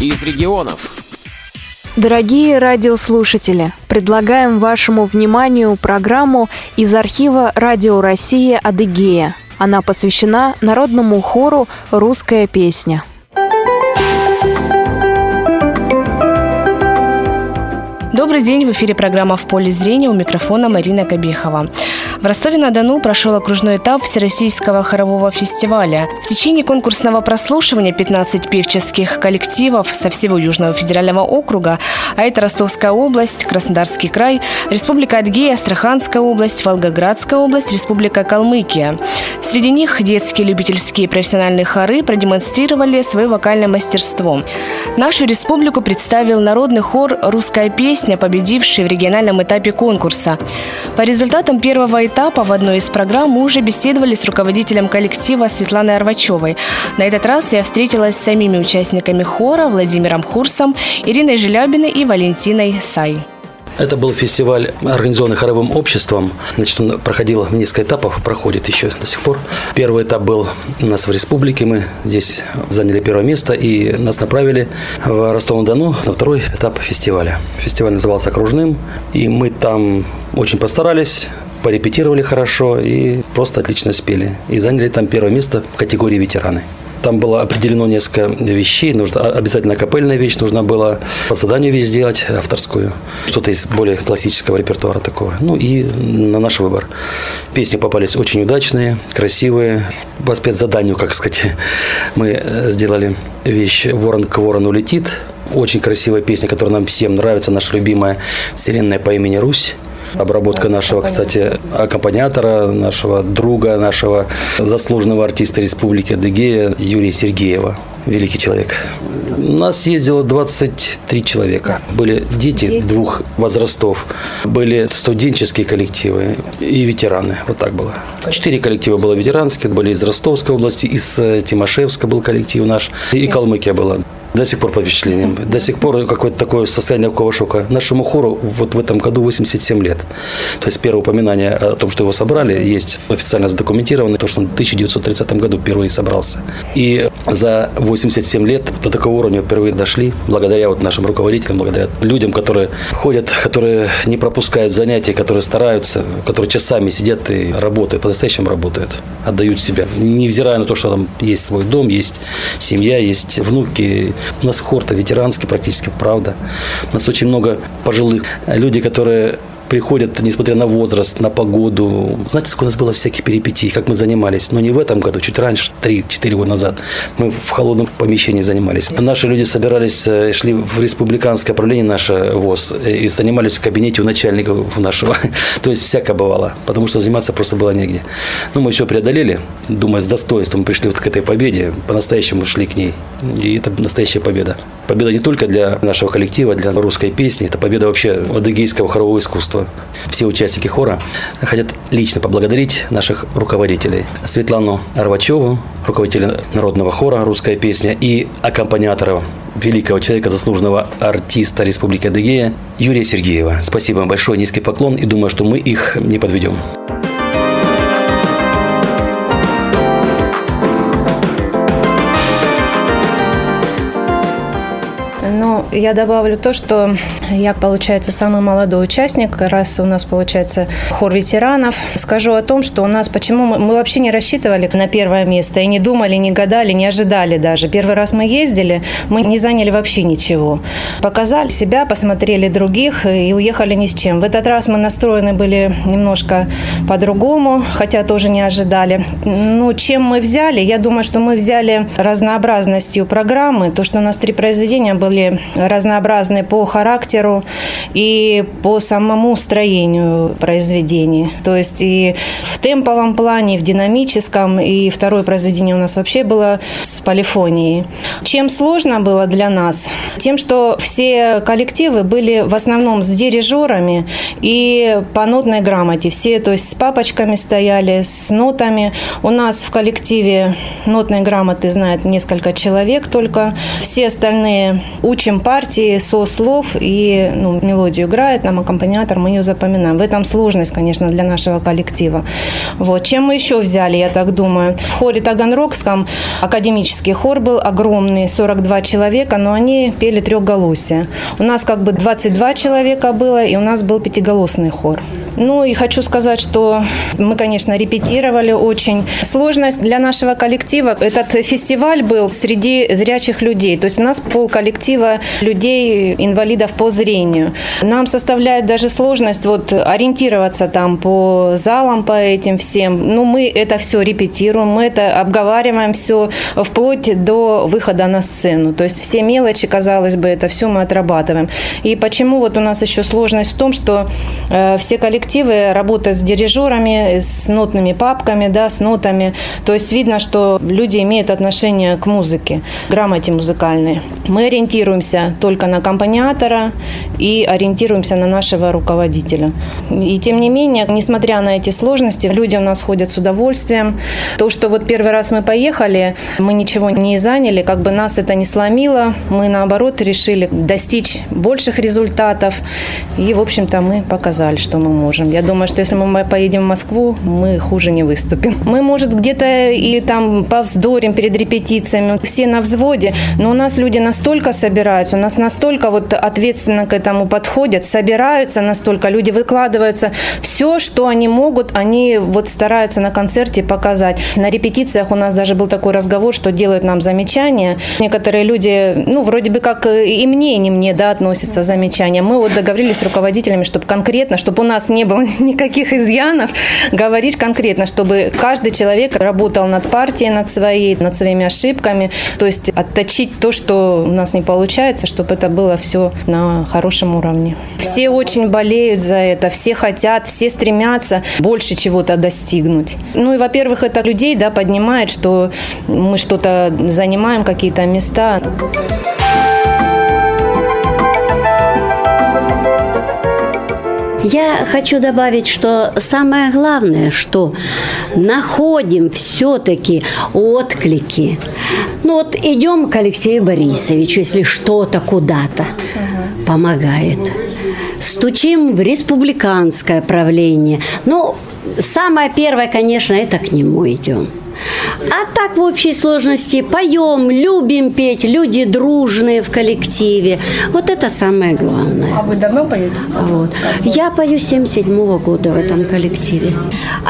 из регионов. Дорогие радиослушатели, предлагаем вашему вниманию программу из архива «Радио России Адыгея». Она посвящена народному хору «Русская песня». Добрый день, в эфире программа «В поле зрения» у микрофона Марина Кабихова. В Ростове-на-Дону прошел окружной этап Всероссийского хорового фестиваля. В течение конкурсного прослушивания 15 певческих коллективов со всего Южного федерального округа, а это Ростовская область, Краснодарский край, Республика Адгея, Астраханская область, Волгоградская область, Республика Калмыкия. Среди них детские любительские и профессиональные хоры продемонстрировали свое вокальное мастерство. Нашу республику представил народный хор «Русская песня», победивший в региональном этапе конкурса. По результатам первого этапа в одной из программ мы уже беседовали с руководителем коллектива Светланой Арвачевой. На этот раз я встретилась с самими участниками хора Владимиром Хурсом, Ириной Желябиной и Валентиной Сай. Это был фестиваль, организованный хоровым обществом. Значит, он проходил в несколько этапов, проходит еще до сих пор. Первый этап был у нас в республике. Мы здесь заняли первое место и нас направили в Ростов-на-Дону на второй этап фестиваля. Фестиваль назывался «Окружным», и мы там очень постарались порепетировали хорошо и просто отлично спели. И заняли там первое место в категории ветераны. Там было определено несколько вещей. Нужно, обязательно капельная вещь нужно было по заданию вещь сделать, авторскую. Что-то из более классического репертуара такого. Ну и на наш выбор. Песни попались очень удачные, красивые. По спецзаданию, как сказать, мы сделали вещь «Ворон к ворону летит». Очень красивая песня, которая нам всем нравится, наша любимая «Вселенная по имени Русь». Обработка нашего, кстати, аккомпаниатора, нашего друга, нашего заслуженного артиста Республики Адыгея Юрия Сергеева. Великий человек. У нас ездило 23 человека. Были дети, дети двух возрастов. Были студенческие коллективы и ветераны. Вот так было. Четыре коллектива было ветеранские. Были из Ростовской области, из э, Тимошевска был коллектив наш. И Калмыкия была до сих пор под впечатлением. До сих пор какое-то такое состояние такого шока. Нашему хору вот в этом году 87 лет. То есть первое упоминание о том, что его собрали, есть официально задокументировано, то, что он в 1930 году впервые собрался. И за 87 лет до такого уровня впервые дошли, благодаря вот нашим руководителям, благодаря людям, которые ходят, которые не пропускают занятия, которые стараются, которые часами сидят и работают, по-настоящему работают, отдают себя, невзирая на то, что там есть свой дом, есть семья, есть внуки, у нас хор-то ветеранский практически, правда. У нас очень много пожилых люди, которые приходят, несмотря на возраст, на погоду. Знаете, сколько у нас было всяких перипетий, как мы занимались. Но не в этом году, чуть раньше, 3-4 года назад. Мы в холодном помещении занимались. Наши люди собирались, э, шли в республиканское правление наше ВОЗ и занимались в кабинете у начальника нашего. То есть всякое бывало, потому что заниматься просто было негде. Но мы все преодолели, думаю, с достоинством пришли вот к этой победе, по-настоящему шли к ней. И это настоящая победа. Победа не только для нашего коллектива, для русской песни, это победа вообще адыгейского хорового искусства. Все участники хора хотят лично поблагодарить наших руководителей. Светлану Арвачеву, руководителя народного хора «Русская песня» и аккомпаниатора великого человека, заслуженного артиста Республики Адыгея Юрия Сергеева. Спасибо вам большое, низкий поклон и думаю, что мы их не подведем. Я добавлю то, что я, получается, самый молодой участник, раз у нас, получается, хор ветеранов. Скажу о том, что у нас, почему мы, мы вообще не рассчитывали на первое место, и не думали, не гадали, не ожидали даже. Первый раз мы ездили, мы не заняли вообще ничего. Показали себя, посмотрели других и уехали ни с чем. В этот раз мы настроены были немножко по-другому, хотя тоже не ожидали. Ну, чем мы взяли? Я думаю, что мы взяли разнообразностью программы, то, что у нас три произведения были разнообразные по характеру и по самому строению произведений. То есть и в темповом плане, и в динамическом, и второе произведение у нас вообще было с полифонией. Чем сложно было для нас? Тем, что все коллективы были в основном с дирижерами и по нотной грамоте. Все, то есть с папочками стояли, с нотами. У нас в коллективе нотной грамоты знает несколько человек только. Все остальные учим партии со слов и ну, мелодию играет нам аккомпаниатор, мы ее запоминаем. В этом сложность, конечно, для нашего коллектива. Вот. Чем мы еще взяли, я так думаю? В хоре Таганрогском академический хор был огромный, 42 человека, но они пели трехголосие. У нас как бы 22 человека было, и у нас был пятиголосный хор. Ну и хочу сказать, что мы, конечно, репетировали очень. Сложность для нашего коллектива. Этот фестиваль был среди зрячих людей. То есть у нас пол коллектива людей, инвалидов по зрению. Нам составляет даже сложность вот ориентироваться там по залам, по этим всем. Ну, мы это все репетируем, мы это обговариваем все вплоть до выхода на сцену. То есть все мелочи, казалось бы, это все мы отрабатываем. И почему вот у нас еще сложность в том, что э, все коллективы коллективы работают с дирижерами, с нотными папками, да, с нотами. То есть видно, что люди имеют отношение к музыке, грамоте музыкальной. Мы ориентируемся только на аккомпаниатора и ориентируемся на нашего руководителя. И тем не менее, несмотря на эти сложности, люди у нас ходят с удовольствием. То, что вот первый раз мы поехали, мы ничего не заняли, как бы нас это не сломило. Мы, наоборот, решили достичь больших результатов. И, в общем-то, мы показали, что мы можем можем. Я думаю, что если мы поедем в Москву, мы хуже не выступим. Мы, может, где-то и там повздорим перед репетициями, все на взводе, но у нас люди настолько собираются, у нас настолько вот ответственно к этому подходят, собираются настолько, люди выкладываются. Все, что они могут, они вот стараются на концерте показать. На репетициях у нас даже был такой разговор, что делают нам замечания. Некоторые люди, ну, вроде бы как и мне, и не мне, да, относятся замечания. Мы вот договорились с руководителями, чтобы конкретно, чтобы у нас не было никаких изъянов, говорить конкретно, чтобы каждый человек работал над партией, над своей, над своими ошибками, то есть отточить то, что у нас не получается, чтобы это было все на хорошем уровне. Все очень болеют за это, все хотят, все стремятся больше чего-то достигнуть. Ну и, во-первых, это людей да, поднимает, что мы что-то занимаем, какие-то места. Я хочу добавить, что самое главное, что находим все-таки отклики. Ну вот идем к Алексею Борисовичу, если что-то куда-то помогает. Стучим в республиканское правление. Ну, самое первое, конечно, это к нему идем. А так в общей сложности поем, любим петь, люди дружные в коллективе. Вот это самое главное. А вы давно поете сами? Вот. Я пою 77 -го года в этом коллективе.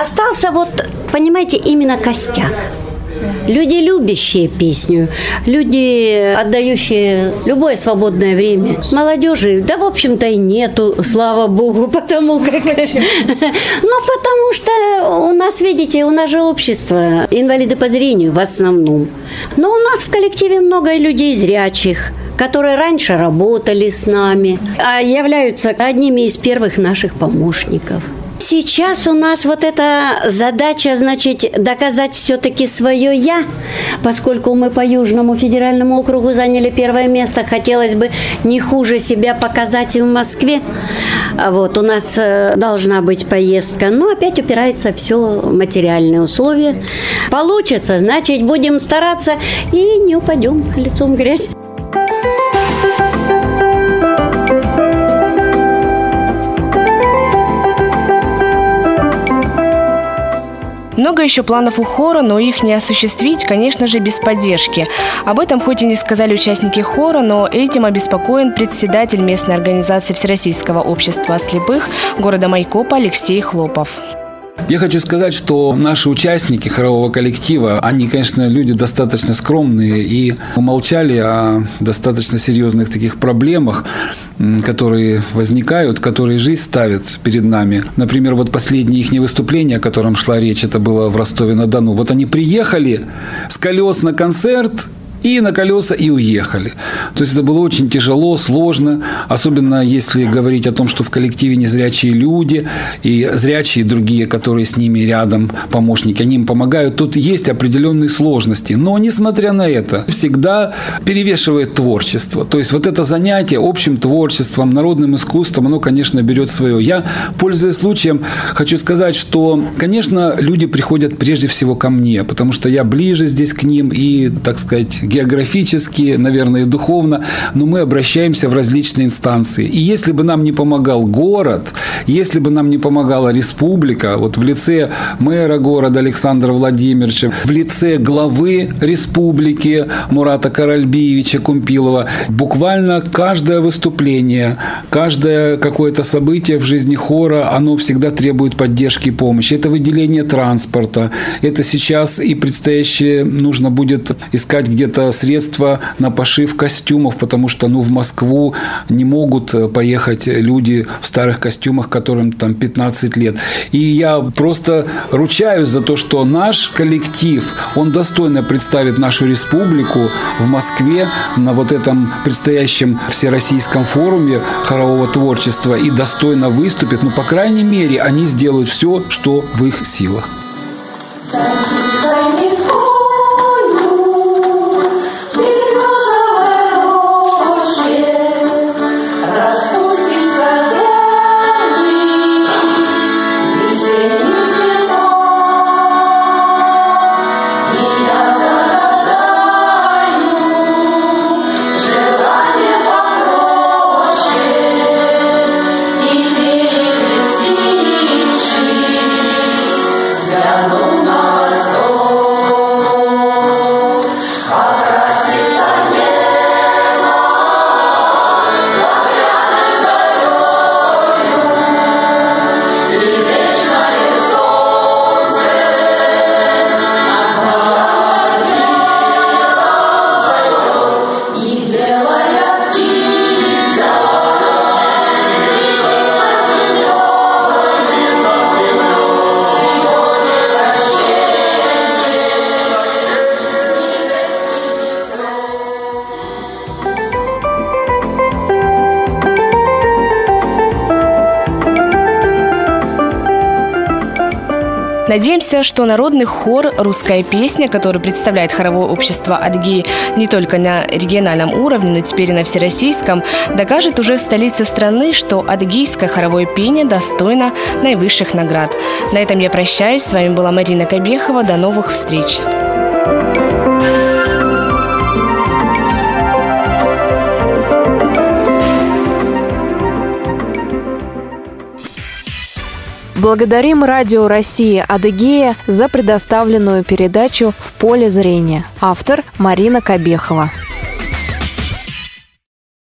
Остался вот, понимаете, именно костяк. Люди, любящие песню, люди, отдающие любое свободное время. Молодежи, да, в общем-то, и нету, слава богу, потому как... Ну, потому что у нас, видите, у нас же общество, инвалиды по зрению в основном. Но у нас в коллективе много людей зрячих, которые раньше работали с нами, а являются одними из первых наших помощников. Сейчас у нас вот эта задача, значит, доказать все-таки свое «я», поскольку мы по Южному федеральному округу заняли первое место, хотелось бы не хуже себя показать и в Москве. А вот у нас э, должна быть поездка, но опять упирается все материальные условия. Получится, значит, будем стараться и не упадем лицом в грязь. Много еще планов у хора, но их не осуществить, конечно же, без поддержки. Об этом хоть и не сказали участники хора, но этим обеспокоен председатель местной организации Всероссийского общества слепых города Майкопа Алексей Хлопов. Я хочу сказать, что наши участники хорового коллектива, они, конечно, люди достаточно скромные и умолчали о достаточно серьезных таких проблемах, которые возникают, которые жизнь ставит перед нами. Например, вот последнее их выступление, о котором шла речь, это было в Ростове-на-Дону. Вот они приехали с колес на концерт, и на колеса и уехали. То есть это было очень тяжело, сложно, особенно если говорить о том, что в коллективе незрячие люди и зрячие другие, которые с ними рядом, помощники, они им помогают. Тут есть определенные сложности. Но, несмотря на это, всегда перевешивает творчество. То есть вот это занятие общим творчеством, народным искусством, оно, конечно, берет свое. Я, пользуясь случаем, хочу сказать, что, конечно, люди приходят прежде всего ко мне, потому что я ближе здесь к ним и, так сказать, географически, наверное, духовно, но мы обращаемся в различные инстанции. И если бы нам не помогал город, если бы нам не помогала республика, вот в лице мэра города Александра Владимировича, в лице главы республики Мурата Каральбиевича Кумпилова, буквально каждое выступление, каждое какое-то событие в жизни хора, оно всегда требует поддержки и помощи. Это выделение транспорта, это сейчас и предстоящее нужно будет искать где-то средства на пошив костюмов, потому что ну, в Москву не могут поехать люди в старых костюмах, которым там 15 лет. И я просто ручаюсь за то, что наш коллектив, он достойно представит нашу республику в Москве на вот этом предстоящем всероссийском форуме хорового творчества и достойно выступит. Ну, по крайней мере, они сделают все, что в их силах. Надеемся, что народный хор «Русская песня», который представляет хоровое общество Адги не только на региональном уровне, но теперь и на всероссийском, докажет уже в столице страны, что адыгейское хоровое пение достойно наивысших наград. На этом я прощаюсь. С вами была Марина Кобехова. До новых встреч. Благодарим Радио России Адыгея за предоставленную передачу «В поле зрения». Автор Марина Кобехова.